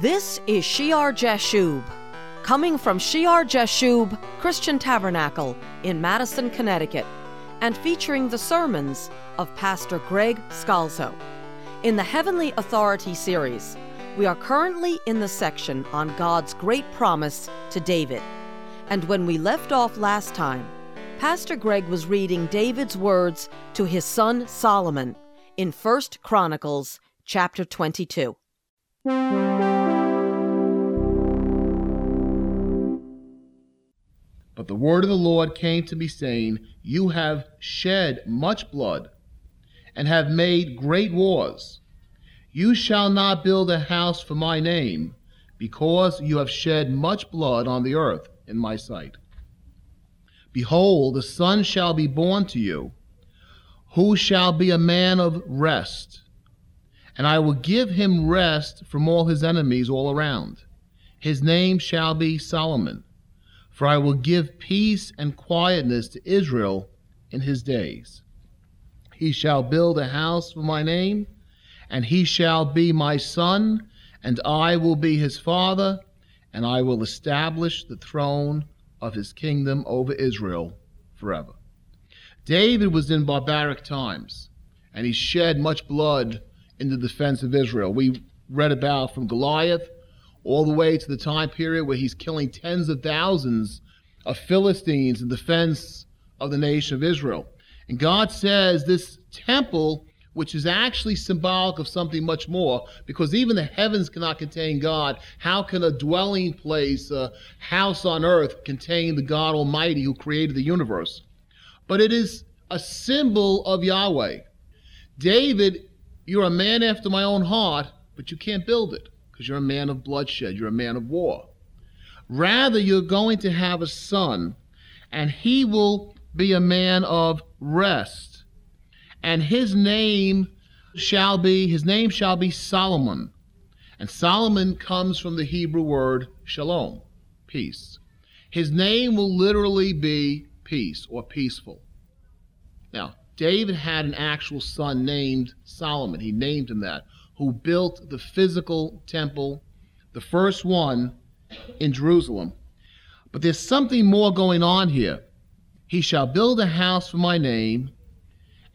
This is Shear Jashub, coming from Shear Jashub Christian Tabernacle in Madison, Connecticut, and featuring the sermons of Pastor Greg Scalzo. In the Heavenly Authority series, we are currently in the section on God's great promise to David. And when we left off last time, Pastor Greg was reading David's words to his son Solomon in 1 Chronicles chapter 22. But the word of the Lord came to me, saying, You have shed much blood, and have made great wars. You shall not build a house for my name, because you have shed much blood on the earth in my sight. Behold, a son shall be born to you, who shall be a man of rest. And I will give him rest from all his enemies all around. His name shall be Solomon for I will give peace and quietness to Israel in his days. He shall build a house for my name, and he shall be my son, and I will be his father, and I will establish the throne of his kingdom over Israel forever. David was in barbaric times, and he shed much blood in the defense of Israel. We read about from Goliath all the way to the time period where he's killing tens of thousands of Philistines in defense of the nation of Israel. And God says this temple, which is actually symbolic of something much more, because even the heavens cannot contain God. How can a dwelling place, a house on earth, contain the God Almighty who created the universe? But it is a symbol of Yahweh. David, you're a man after my own heart, but you can't build it because you're a man of bloodshed, you're a man of war. Rather, you're going to have a son, and he will be a man of rest. And his name shall be, his name shall be Solomon. And Solomon comes from the Hebrew word shalom, peace. His name will literally be peace or peaceful. Now, David had an actual son named Solomon. He named him that who built the physical temple, the first one in Jerusalem. But there's something more going on here. He shall build a house for my name,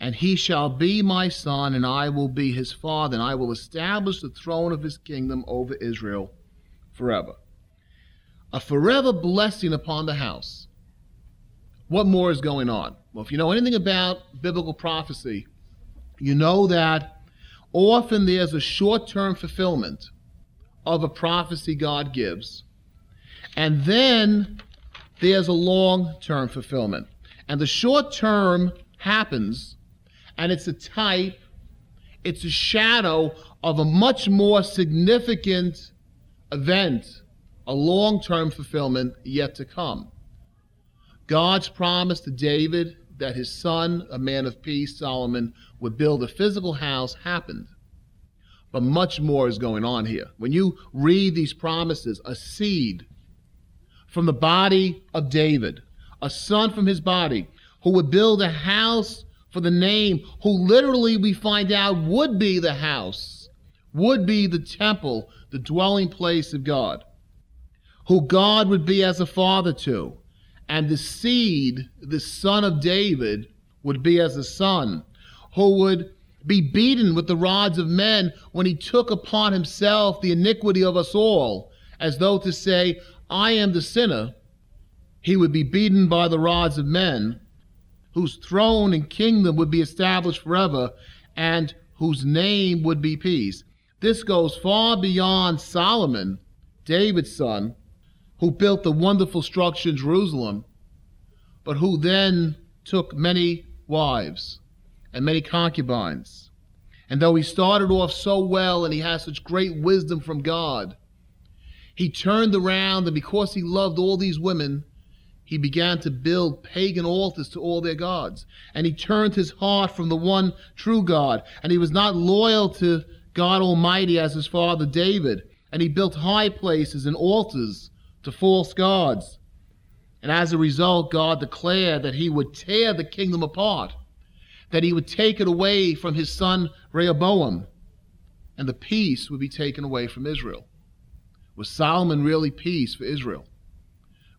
and he shall be my son, and I will be his father, and I will establish the throne of his kingdom over Israel forever. A forever blessing upon the house. What more is going on? Well, if you know anything about biblical prophecy, you know that Often there's a short term fulfillment of a prophecy God gives, and then there's a long term fulfillment. And the short term happens, and it's a type, it's a shadow of a much more significant event, a long term fulfillment yet to come. God's promise to David that his son, a man of peace, Solomon, would build a physical house happened. But much more is going on here. When you read these promises, a seed from the body of David, a son from his body, who would build a house for the name, who literally we find out would be the house, would be the temple, the dwelling place of God, who God would be as a father to, and the seed, the son of David, would be as a son who would be beaten with the rods of men when he took upon himself the iniquity of us all, as though to say, I am the sinner. He would be beaten by the rods of men, whose throne and kingdom would be established forever, and whose name would be peace. This goes far beyond Solomon, David's son, who built the wonderful structure in Jerusalem, but who then took many wives and many concubines. And though he started off so well and he had such great wisdom from God, he turned around and because he loved all these women, he began to build pagan altars to all their gods. And he turned his heart from the one true God. And he was not loyal to God Almighty as his father David. And he built high places and altars to false gods. And as a result, God declared that he would tear the kingdom apart, that he would take it away from his son Rehoboam, and the peace would be taken away from Israel. Was Solomon really peace for Israel?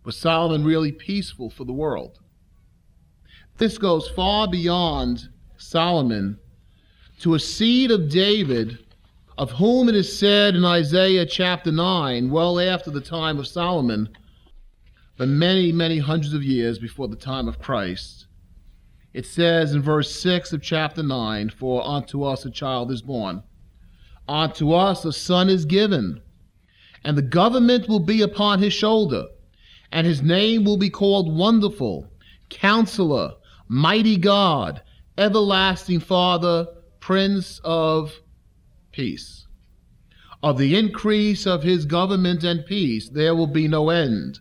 Was Solomon really peaceful for the world? This goes far beyond Solomon to a seed of David, of whom it is said in Isaiah chapter 9, well after the time of Solomon, but many, many hundreds of years before the time of Christ. It says in verse 6 of chapter 9, For unto us a child is born, unto us a son is given, and the government will be upon his shoulder, and his name will be called Wonderful, Counselor, Mighty God, Everlasting Father, Prince of Peace. Of the increase of his government and peace there will be no end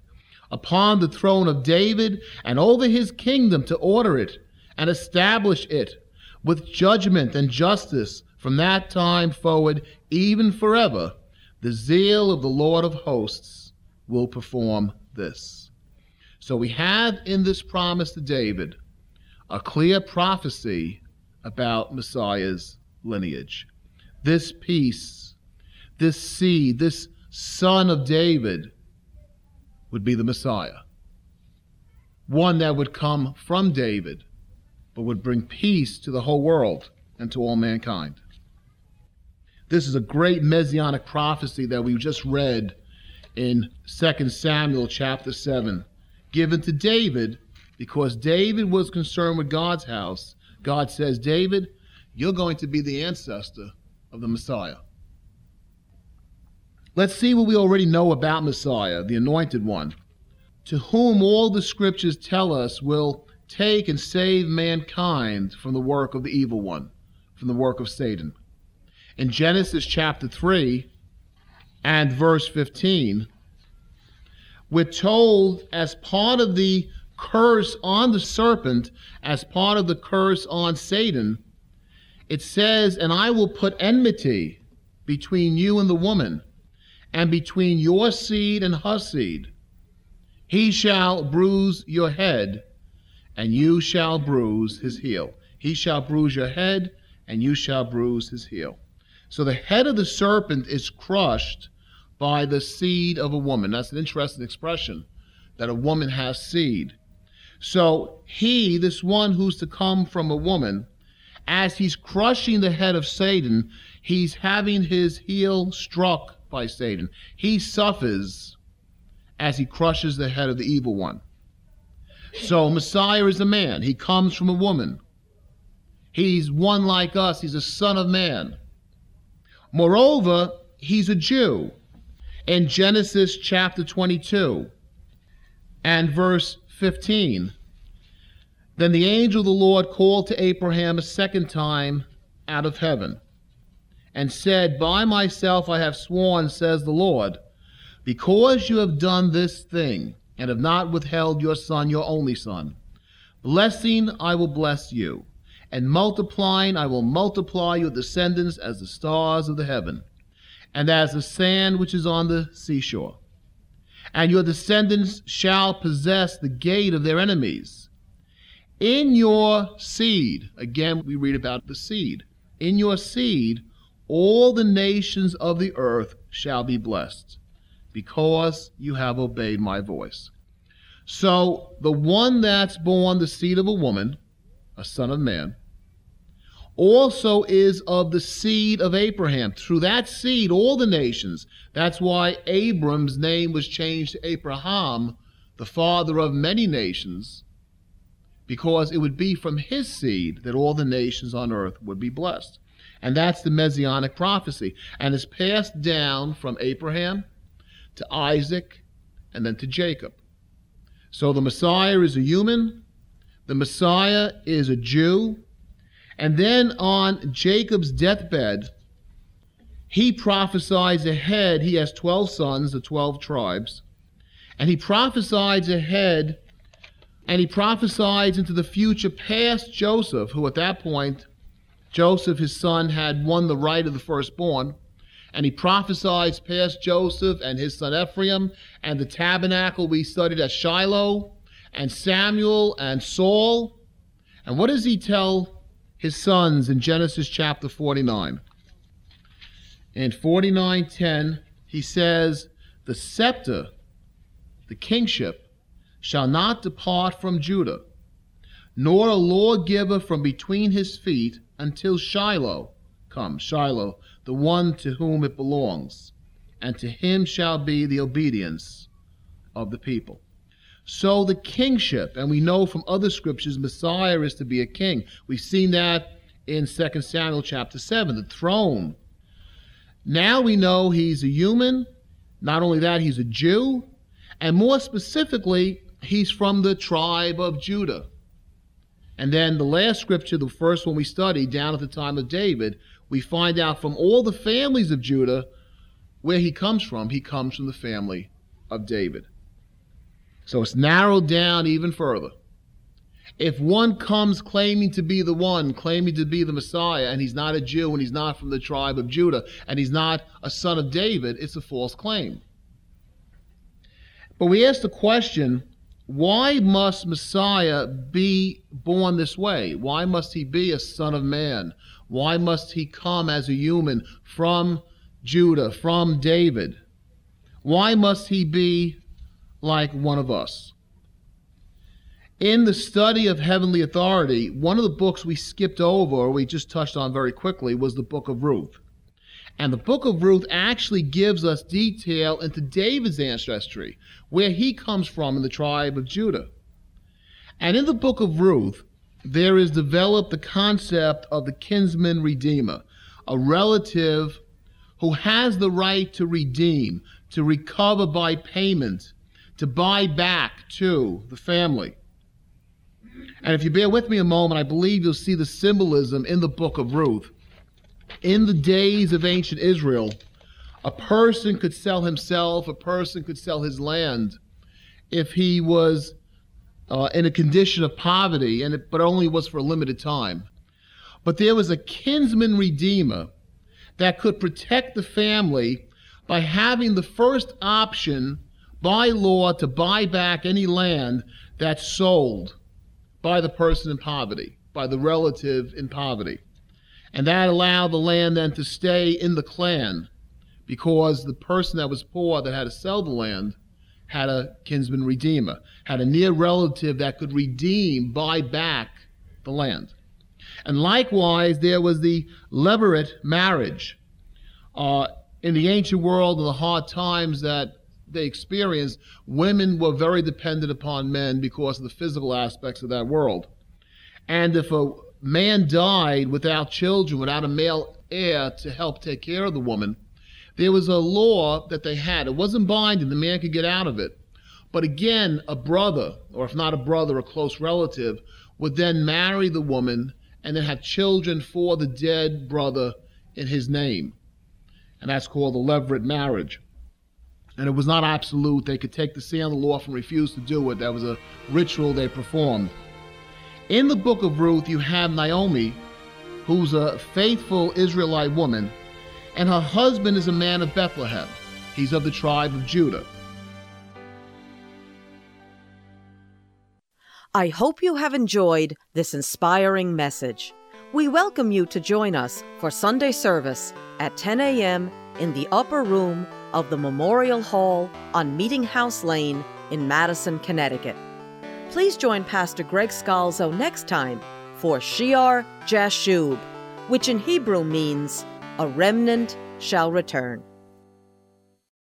upon the throne of David and over his kingdom to order it and establish it with judgment and justice from that time forward, even forever. The zeal of the Lord of hosts will perform this. So we have in this promise to David a clear prophecy about Messiah's lineage. This peace, this seed, this son of David would be the Messiah. One that would come from David, but would bring peace to the whole world and to all mankind. This is a great messianic prophecy that we just read in 2 Samuel chapter 7, given to David because David was concerned with God's house. God says, David, you're going to be the ancestor of the Messiah. Let's see what we already know about Messiah, the anointed one, to whom all the scriptures tell us will take and save mankind from the work of the evil one, from the work of Satan. In Genesis chapter 3 and verse 15, we're told as part of the curse on the serpent, as part of the curse on Satan, it says, And I will put enmity between you and the woman and between your seed and her seed. He shall bruise your head, and you shall bruise his heel. He shall bruise your head, and you shall bruise his heel. So the head of the serpent is crushed by the seed of a woman. That's an interesting expression that a woman has seed. So he, this one who's to come from a woman, as he's crushing the head of Satan, he's having his heel struck by Satan. He suffers as he crushes the head of the evil one. So Messiah is a man. He comes from a woman. He's one like us. He's a son of man. Moreover, he's a Jew. In Genesis chapter 22 and verse 15, then the angel of the Lord called to Abraham a second time out of heaven and said, By myself I have sworn, says the Lord, because you have done this thing, and have not withheld your son, your only son. Blessing I will bless you, and multiplying I will multiply your descendants as the stars of the heaven, and as the sand which is on the seashore. And your descendants shall possess the gate of their enemies. In your seed, again, we read about the seed. In your seed all the nations of the earth shall be blessed, because you have obeyed my voice. So the one that's born the seed of a woman, a son of man, also is of the seed of Abraham. Through that seed, all the nations. That's why Abram's name was changed to Abraham, the father of many nations, because it would be from his seed that all the nations on earth would be blessed. And that's the messianic prophecy. And it's passed down from Abraham to Isaac and then to Jacob. So the Messiah is a human, the Messiah is a Jew. And then on Jacob's deathbed, he prophesies ahead. He has 12 sons, the 12 tribes. And he prophesies ahead, and he prophesies into the future past Joseph, who at that point Joseph, his son, had won the right of the firstborn, and he prophesied past Joseph and his son Ephraim and the tabernacle we studied at Shiloh and Samuel and Saul. And what does he tell his sons in Genesis chapter 49? In 49:10, he says, the scepter, the kingship, shall not depart from Judah, nor a lawgiver from between his feet until Shiloh come. Shiloh, the one to whom it belongs, and to him shall be the obedience of the people. So the kingship, and we know from other scriptures, Messiah is to be a king. We've seen that in 2 Samuel chapter 7, the throne. Now we know he's a human. Not only that, he's a Jew. And more specifically, he's from the tribe of Judah. And then the last scripture, the first one we studied, down at the time of David, we find out from all the families of Judah where he comes from. He comes from the family of David. So it's narrowed down even further. If one comes claiming to be the one, claiming to be the Messiah, and he's not a Jew and he's not from the tribe of Judah and he's not a son of David, it's a false claim. But we ask the question why must Messiah be born this way? Why must he be a son of man? Why must he come as a human from Judah, from David? Why must he be like one of us. In the study of heavenly authority, one of the books we skipped over, or we just touched on very quickly, was the book of Ruth. And the book of Ruth actually gives us detail into David's ancestry, where he comes from in the tribe of Judah. And in the book of Ruth, there is developed the concept of the kinsman redeemer, a relative who has the right to redeem, to recover by payment to buy back to the family. And if you bear with me a moment, I believe you'll see the symbolism in the book of Ruth. In the days of ancient Israel, a person could sell himself, a person could sell his land if he was uh, in a condition of poverty, and it, but only was for a limited time. But there was a kinsman redeemer that could protect the family by having the first option by law to buy back any land that's sold by the person in poverty, by the relative in poverty. And that allowed the land then to stay in the clan because the person that was poor that had to sell the land had a kinsman redeemer, had a near relative that could redeem, buy back the land. And likewise, there was the levirate marriage. Uh, in the ancient world, in the hard times that they experienced, women were very dependent upon men because of the physical aspects of that world. And if a man died without children, without a male heir to help take care of the woman, there was a law that they had. It wasn't binding, the man could get out of it. But again, a brother, or if not a brother, a close relative, would then marry the woman and then have children for the dead brother in his name. And that's called the levirate marriage and it was not absolute. They could take the sand of the law and refuse to do it. That was a ritual they performed. In the book of Ruth, you have Naomi, who's a faithful Israelite woman, and her husband is a man of Bethlehem. He's of the tribe of Judah. I hope you have enjoyed this inspiring message. We welcome you to join us for Sunday service at 10 a.m. in the upper room of the Memorial Hall on Meeting House Lane in Madison, Connecticut. Please join Pastor Greg Scalzo next time for Shear Jashub, which in Hebrew means a remnant shall return.